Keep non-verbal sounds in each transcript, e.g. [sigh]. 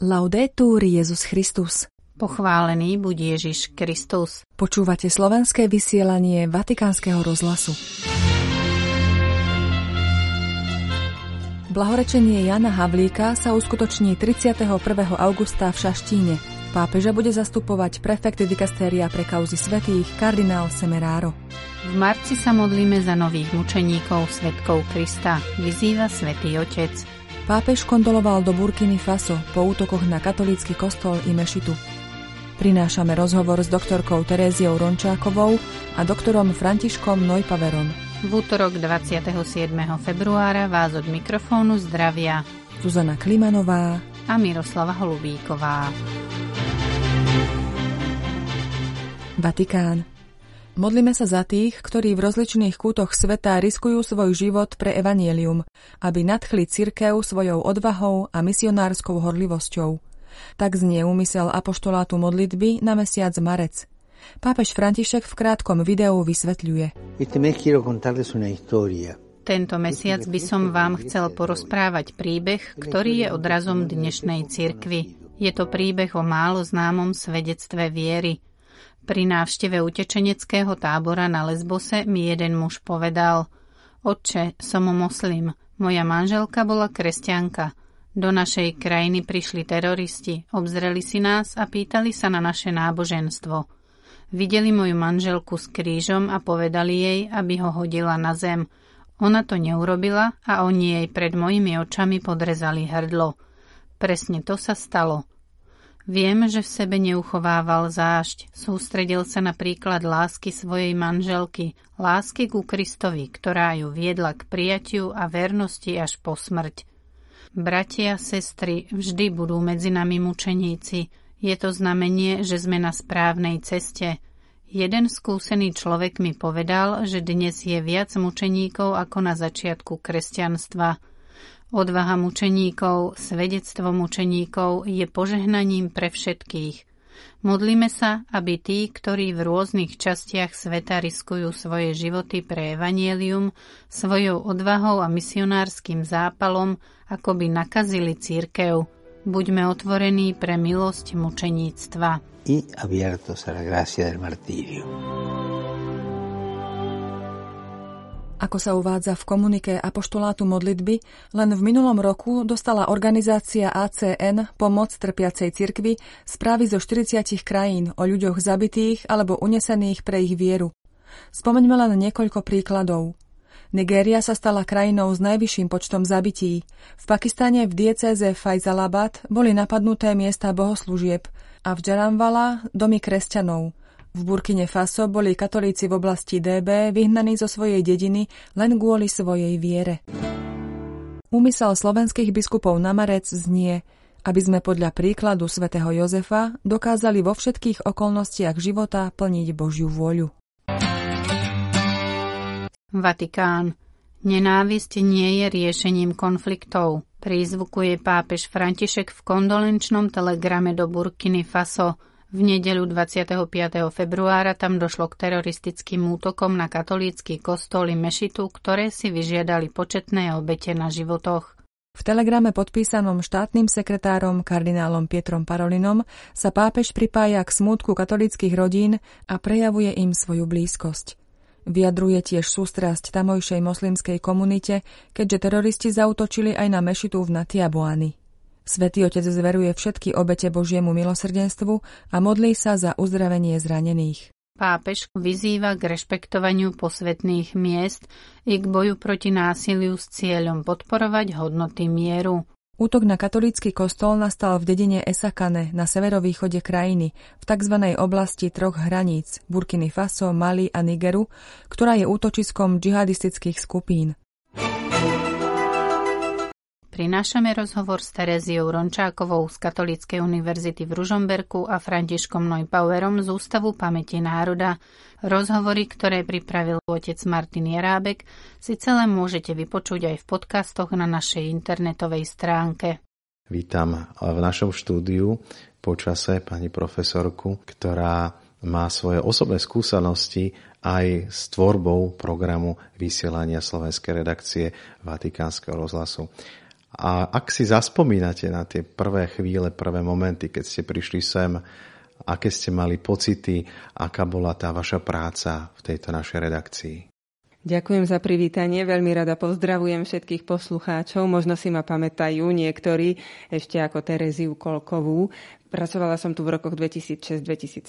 Laudetur Jezus Christus. Pochválený buď Ježiš Kristus. Počúvate slovenské vysielanie Vatikánskeho rozhlasu. Blahorečenie Jana Havlíka sa uskutoční 31. augusta v Šaštíne. Pápeža bude zastupovať prefekt dikastéria pre kauzy svetých kardinál Semeraro. V marci sa modlíme za nových mučeníkov svetkov Krista, vyzýva svätý Otec. Pápež kondoloval do Burkiny Faso po útokoch na katolícky kostol i mešitu. Prinášame rozhovor s doktorkou Teréziou Rončákovou a doktorom Františkom Nojpaverom. V útorok 27. februára vás od mikrofónu zdravia Zuzana Klimanová a Miroslava Holubíková. Vatikán. Modlíme sa za tých, ktorí v rozličných kútoch sveta riskujú svoj život pre evanielium, aby nadchli cirkev svojou odvahou a misionárskou horlivosťou. Tak znie úmysel apoštolátu modlitby na mesiac marec. Pápež František v krátkom videu vysvetľuje. Tento mesiac by som vám chcel porozprávať príbeh, ktorý je odrazom dnešnej cirkvy. Je to príbeh o málo známom svedectve viery – pri návšteve utečeneckého tábora na Lesbose mi jeden muž povedal Otče, som moslim, moja manželka bola kresťanka. Do našej krajiny prišli teroristi, obzreli si nás a pýtali sa na naše náboženstvo. Videli moju manželku s krížom a povedali jej, aby ho hodila na zem. Ona to neurobila a oni jej pred mojimi očami podrezali hrdlo. Presne to sa stalo. Viem, že v sebe neuchovával zášť, sústredil sa na príklad lásky svojej manželky, lásky ku Kristovi, ktorá ju viedla k prijatiu a vernosti až po smrť. Bratia, sestry, vždy budú medzi nami mučeníci. Je to znamenie, že sme na správnej ceste. Jeden skúsený človek mi povedal, že dnes je viac mučeníkov ako na začiatku kresťanstva – Odvaha mučeníkov, svedectvo mučeníkov je požehnaním pre všetkých. Modlíme sa, aby tí, ktorí v rôznych častiach sveta riskujú svoje životy pre evanielium, svojou odvahou a misionárskym zápalom, akoby nakazili církev. Buďme otvorení pre milosť mučeníctva. I abiertos a la gracia del martirio. Ako sa uvádza v komunike Apoštolátu modlitby, len v minulom roku dostala organizácia ACN Pomoc trpiacej cirkvi správy zo 40 krajín o ľuďoch zabitých alebo unesených pre ich vieru. Spomeňme len niekoľko príkladov. Nigéria sa stala krajinou s najvyšším počtom zabití. V Pakistane v diecéze Faisalabad boli napadnuté miesta bohoslúžieb a v Jaramvala domy kresťanov – v Burkine Faso boli katolíci v oblasti DB vyhnaní zo svojej dediny len kvôli svojej viere. Úmysel slovenských biskupov na marec znie, aby sme podľa príkladu svätého Jozefa dokázali vo všetkých okolnostiach života plniť Božiu vôľu. Vatikán. Nenávisť nie je riešením konfliktov, prízvukuje pápež František v kondolenčnom telegrame do Burkiny Faso – v nedeľu 25. februára tam došlo k teroristickým útokom na katolícky kostoly Mešitu, ktoré si vyžiadali početné obete na životoch. V telegrame podpísanom štátnym sekretárom kardinálom Pietrom Parolinom sa pápež pripája k smútku katolických rodín a prejavuje im svoju blízkosť. Vyjadruje tiež sústrasť tamojšej moslimskej komunite, keďže teroristi zautočili aj na mešitu v Natiabuani. Svetý Otec zveruje všetky obete Božiemu milosrdenstvu a modlí sa za uzdravenie zranených. Pápež vyzýva k rešpektovaniu posvetných miest i k boju proti násiliu s cieľom podporovať hodnoty mieru. Útok na katolícky kostol nastal v dedine Esakane na severovýchode krajiny, v tzv. oblasti troch hraníc Burkiny Faso, Mali a Nigeru, ktorá je útočiskom džihadistických skupín. Prinášame rozhovor s Tereziou Rončákovou z Katolíckej univerzity v Ružomberku a Františkom Neupauerom z Ústavu pamäti národa. Rozhovory, ktoré pripravil otec Martin Jerábek, si celé môžete vypočuť aj v podcastoch na našej internetovej stránke. Vítam v našom štúdiu počase pani profesorku, ktorá má svoje osobné skúsenosti aj s tvorbou programu vysielania slovenskej redakcie Vatikánskeho rozhlasu. A ak si zaspomínate na tie prvé chvíle, prvé momenty, keď ste prišli sem, aké ste mali pocity, aká bola tá vaša práca v tejto našej redakcii? Ďakujem za privítanie, veľmi rada pozdravujem všetkých poslucháčov. Možno si ma pamätajú niektorí ešte ako Tereziu Kolkovú, Pracovala som tu v rokoch 2006-2007.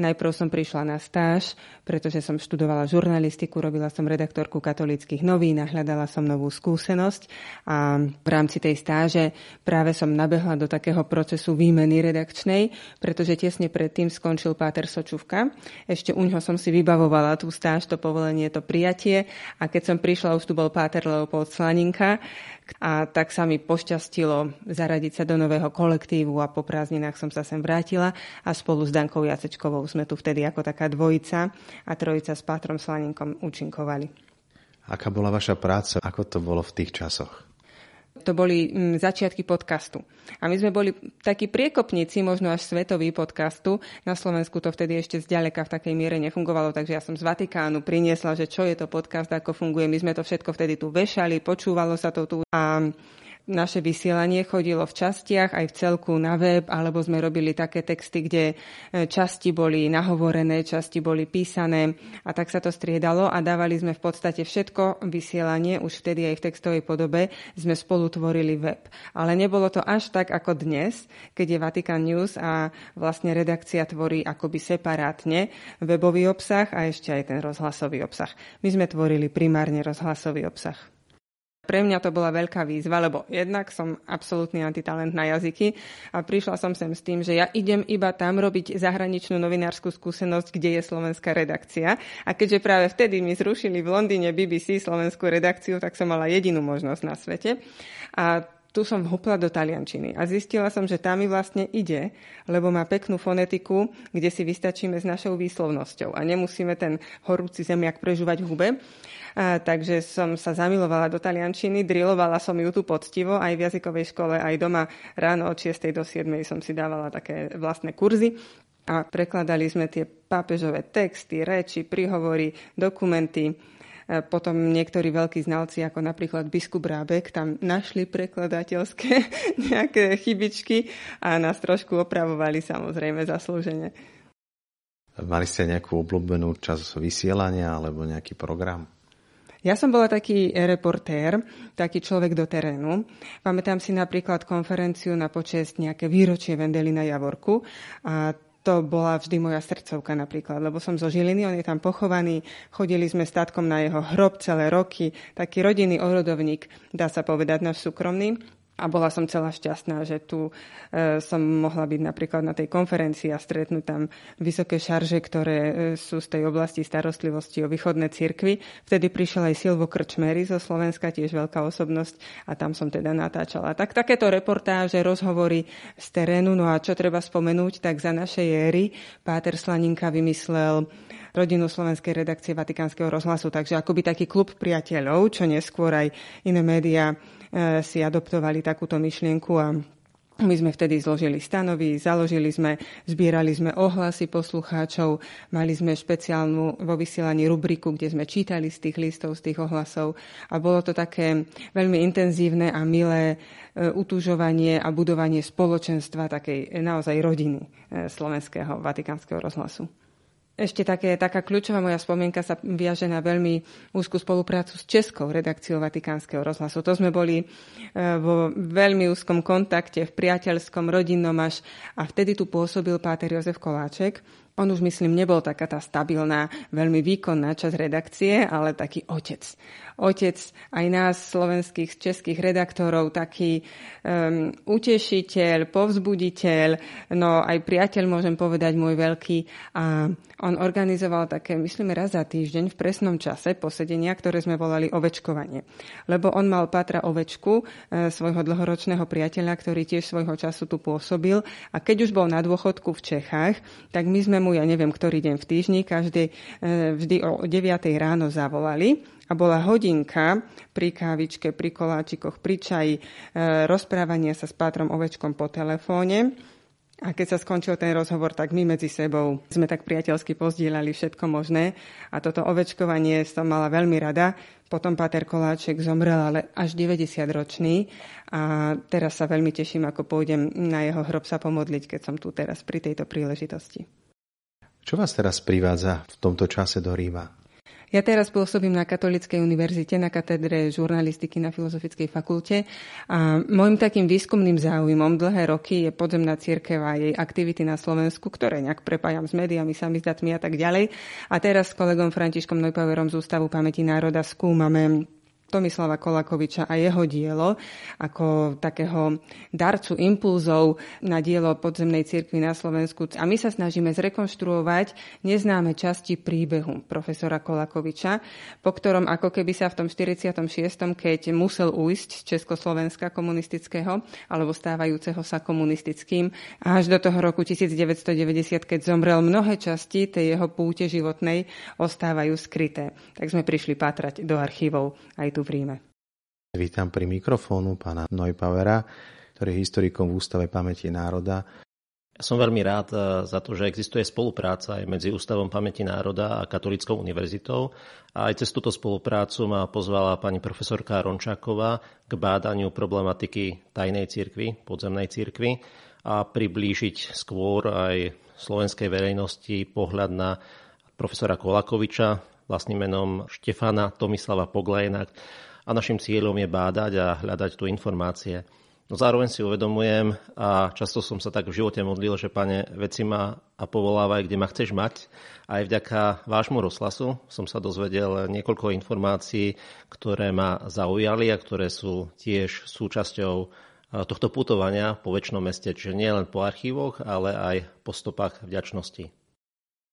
Najprv som prišla na stáž, pretože som študovala žurnalistiku, robila som redaktorku katolických novín a hľadala som novú skúsenosť. A v rámci tej stáže práve som nabehla do takého procesu výmeny redakčnej, pretože tesne predtým skončil Páter Sočuvka. Ešte u ňoho som si vybavovala tú stáž, to povolenie, to prijatie. A keď som prišla, už tu bol Páter Leopold Slaninka, a tak sa mi pošťastilo zaradiť sa do nového kolektívu a po prázdninách som sa sem vrátila a spolu s Dankou Jacečkovou sme tu vtedy ako taká dvojica a trojica s Pátrom Slaninkom účinkovali. Aká bola vaša práca? Ako to bolo v tých časoch? To boli mm, začiatky podcastu. A my sme boli takí priekopníci, možno až svetoví podcastu. Na Slovensku to vtedy ešte zďaleka v takej miere nefungovalo, takže ja som z Vatikánu priniesla, že čo je to podcast, ako funguje. My sme to všetko vtedy tu vešali, počúvalo sa to tu. A naše vysielanie chodilo v častiach aj v celku na web, alebo sme robili také texty, kde e, časti boli nahovorené, časti boli písané a tak sa to striedalo a dávali sme v podstate všetko vysielanie, už vtedy aj v textovej podobe, sme spolu tvorili web. Ale nebolo to až tak ako dnes, keď je Vatican News a vlastne redakcia tvorí akoby separátne webový obsah a ešte aj ten rozhlasový obsah. My sme tvorili primárne rozhlasový obsah. Pre mňa to bola veľká výzva, lebo jednak som absolútny antitalent na jazyky a prišla som sem s tým, že ja idem iba tam robiť zahraničnú novinárskú skúsenosť, kde je slovenská redakcia. A keďže práve vtedy mi zrušili v Londýne BBC slovenskú redakciu, tak som mala jedinú možnosť na svete. A tu som vhupla do taliančiny a zistila som, že tá mi vlastne ide, lebo má peknú fonetiku, kde si vystačíme s našou výslovnosťou a nemusíme ten horúci zemiak prežúvať v hube. A, takže som sa zamilovala do taliančiny, drilovala som ju tu poctivo, aj v jazykovej škole, aj doma ráno od 6. do 7. som si dávala také vlastné kurzy a prekladali sme tie pápežové texty, reči, príhovory, dokumenty. Potom niektorí veľkí znalci, ako napríklad biskup Rábek, tam našli prekladateľské [laughs] nejaké chybičky a nás trošku opravovali samozrejme zaslúžene. Mali ste nejakú obľúbenú čas vysielania alebo nejaký program? Ja som bola taký reportér, taký človek do terénu. Pamätám si napríklad konferenciu na počest nejaké výročie Vendelina Javorku a to bola vždy moja srdcovka napríklad, lebo som zo Žiliny, on je tam pochovaný, chodili sme statkom na jeho hrob celé roky, taký rodinný orodovník, dá sa povedať, náš súkromný. A bola som celá šťastná, že tu e, som mohla byť napríklad na tej konferencii a stretnúť tam vysoké šarže, ktoré e, sú z tej oblasti starostlivosti o východné cirkvy. Vtedy prišiel aj Silvo Krčmery zo Slovenska, tiež veľká osobnosť a tam som teda natáčala. Tak takéto reportáže, rozhovory z terénu. No a čo treba spomenúť, tak za našej éry Páter Slaninka vymyslel rodinu slovenskej redakcie Vatikánskeho rozhlasu, takže akoby taký klub priateľov, čo neskôr aj iné médiá si adoptovali takúto myšlienku a my sme vtedy zložili stanovy, založili sme, zbierali sme ohlasy poslucháčov, mali sme špeciálnu vo vysielaní rubriku, kde sme čítali z tých listov, z tých ohlasov a bolo to také veľmi intenzívne a milé e, utúžovanie a budovanie spoločenstva takej naozaj rodiny e, slovenského vatikánskeho rozhlasu. Ešte také, taká kľúčová moja spomienka sa viaže na veľmi úzkú spoluprácu s Českou redakciou Vatikánskeho rozhlasu. To sme boli e, vo veľmi úzkom kontakte, v priateľskom, rodinnom až a vtedy tu pôsobil páter Jozef Koláček, on už, myslím, nebol taká tá stabilná, veľmi výkonná časť redakcie, ale taký otec. Otec aj nás, slovenských, českých redaktorov, taký um, utešiteľ, povzbuditeľ, no aj priateľ, môžem povedať, môj veľký. A on organizoval také, myslím, raz za týždeň v presnom čase posedenia, ktoré sme volali ovečkovanie. Lebo on mal Patra Ovečku, e, svojho dlhoročného priateľa, ktorý tiež svojho času tu pôsobil. A keď už bol na dôchodku v Čechách, tak my sme mu mu, ja neviem, ktorý deň v týždni, každý, e, vždy o 9 ráno zavolali a bola hodinka pri kávičke, pri koláčikoch, pri čaji, e, rozprávania sa s Pátrom Ovečkom po telefóne A keď sa skončil ten rozhovor, tak my medzi sebou sme tak priateľsky pozdielali všetko možné a toto ovečkovanie som mala veľmi rada. Potom Pater Koláček zomrel, ale až 90 ročný a teraz sa veľmi teším, ako pôjdem na jeho hrob sa pomodliť, keď som tu teraz pri tejto príležitosti. Čo vás teraz privádza v tomto čase do Ríma? Ja teraz pôsobím na Katolíckej univerzite na katedre žurnalistiky na Filozofickej fakulte a môjim takým výskumným záujmom dlhé roky je podzemná církev a jej aktivity na Slovensku, ktoré nejak prepájam s médiami, samizdatmi a tak ďalej. A teraz s kolegom Františkom Neupauerom z Ústavu pamäti národa skúmame Tomislava Kolakoviča a jeho dielo ako takého darcu impulzov na dielo podzemnej cirkvi na Slovensku. A my sa snažíme zrekonštruovať neznáme časti príbehu profesora Kolakoviča, po ktorom ako keby sa v tom 46., keď musel ujsť z Československa komunistického alebo stávajúceho sa komunistickým až do toho roku 1990, keď zomrel, mnohé časti tej jeho púte životnej ostávajú skryté. Tak sme prišli pátrať do archívov aj tu v Ríme. Vítam pri mikrofónu pána Neupauera, ktorý je historikom v Ústave pamäti národa. Ja som veľmi rád eh, za to, že existuje spolupráca aj medzi Ústavom pamäti národa a Katolickou univerzitou. A aj cez túto spoluprácu ma pozvala pani profesorka Rončáková k bádaniu problematiky tajnej cirkvi, podzemnej cirkvi a priblížiť skôr aj slovenskej verejnosti pohľad na profesora Kolakoviča, vlastným menom Štefana Tomislava Poglejna a našim cieľom je bádať a hľadať tu informácie. No zároveň si uvedomujem a často som sa tak v živote modlil, že pane, veci ma a povolávaj, kde ma chceš mať. Aj vďaka vášmu rozhlasu som sa dozvedel niekoľko informácií, ktoré ma zaujali a ktoré sú tiež súčasťou tohto putovania po väčšnom meste, čiže nie len po archívoch, ale aj po stopách vďačnosti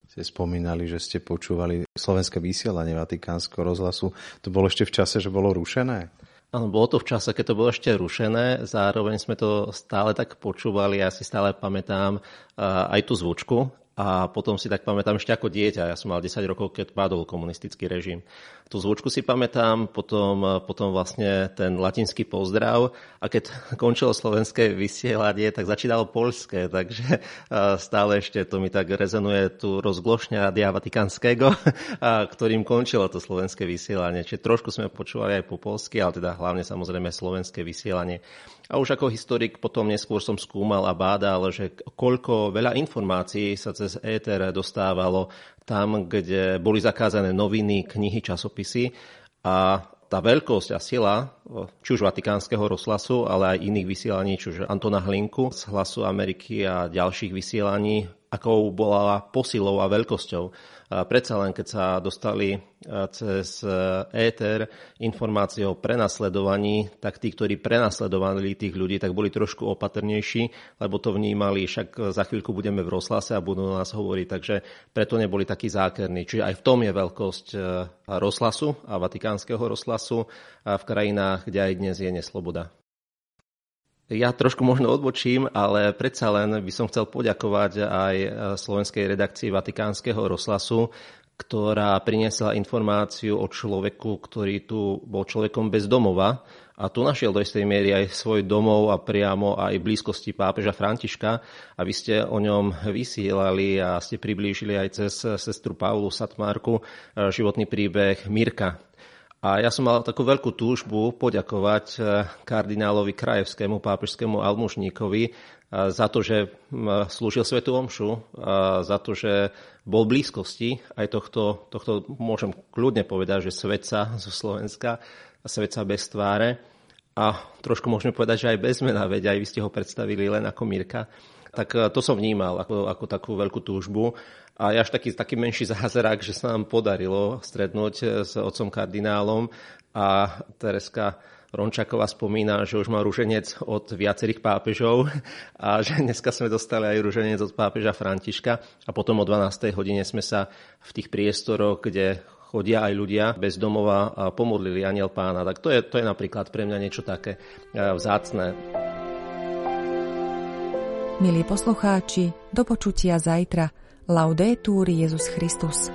ste spomínali, že ste počúvali slovenské vysielanie Vatikánskeho rozhlasu. To bolo ešte v čase, že bolo rušené? Áno, bolo to v čase, keď to bolo ešte rušené. Zároveň sme to stále tak počúvali. Ja si stále pamätám aj tú zvučku, a potom si tak pamätám ešte ako dieťa, ja som mal 10 rokov, keď padol komunistický režim. Tú zvučku si pamätám, potom, potom vlastne ten latinský pozdrav a keď [laughs] končilo slovenské vysielanie, tak začínalo poľské, takže stále ešte to mi tak rezonuje tu rozglošňa Radia Vatikánskeho, [laughs] ktorým končilo to slovenské vysielanie. Čiže trošku sme počúvali aj po polsky, ale teda hlavne samozrejme slovenské vysielanie. A už ako historik potom neskôr som skúmal a bádal, že koľko veľa informácií sa cez éter dostávalo tam, kde boli zakázané noviny, knihy, časopisy. A tá veľkosť a sila, či už Vatikánskeho rozhlasu, ale aj iných vysielaní, či už Antona Hlinku z Hlasu Ameriky a ďalších vysielaní, akou bola posilou a veľkosťou predsa len keď sa dostali cez éter informácie o prenasledovaní, tak tí, ktorí prenasledovali tých ľudí, tak boli trošku opatrnejší, lebo to vnímali, však za chvíľku budeme v rozhlase a budú nás hovoriť, takže preto neboli takí zákerní. Čiže aj v tom je veľkosť rozhlasu a vatikánskeho rozhlasu a v krajinách, kde aj dnes je nesloboda. Ja trošku možno odbočím, ale predsa len by som chcel poďakovať aj slovenskej redakcii Vatikánskeho rozhlasu, ktorá priniesla informáciu o človeku, ktorý tu bol človekom bez domova a tu našiel do istej miery aj svoj domov a priamo aj blízkosti pápeža Františka a vy ste o ňom vysielali a ste priblížili aj cez sestru Paulu Satmárku životný príbeh Mirka. A ja som mal takú veľkú túžbu poďakovať eh, kardinálovi Krajevskému pápežskému almužníkovi eh, za to, že slúžil Svetu Omšu, za to, že bol v blízkosti aj tohto, tohto, môžem kľudne povedať, že svetca zo Slovenska, svetca bez tváre. A trošku môžeme povedať, že aj bez mena, veď aj vy ste ho predstavili len ako Mirka. Tak eh, to som vnímal ako, ako takú veľkú túžbu. A je až taký, taký menší zázrak, že sa nám podarilo stretnúť s otcom kardinálom a Tereska Rončaková spomína, že už má ruženec od viacerých pápežov a že dneska sme dostali aj ruženec od pápeža Františka a potom o 12. hodine sme sa v tých priestoroch, kde chodia aj ľudia bez domova a pomodlili aniel pána. Tak to je, to je napríklad pre mňa niečo také e, vzácne. Milí poslucháči, do počutia zajtra. Laudētūri Jēzus Kristus!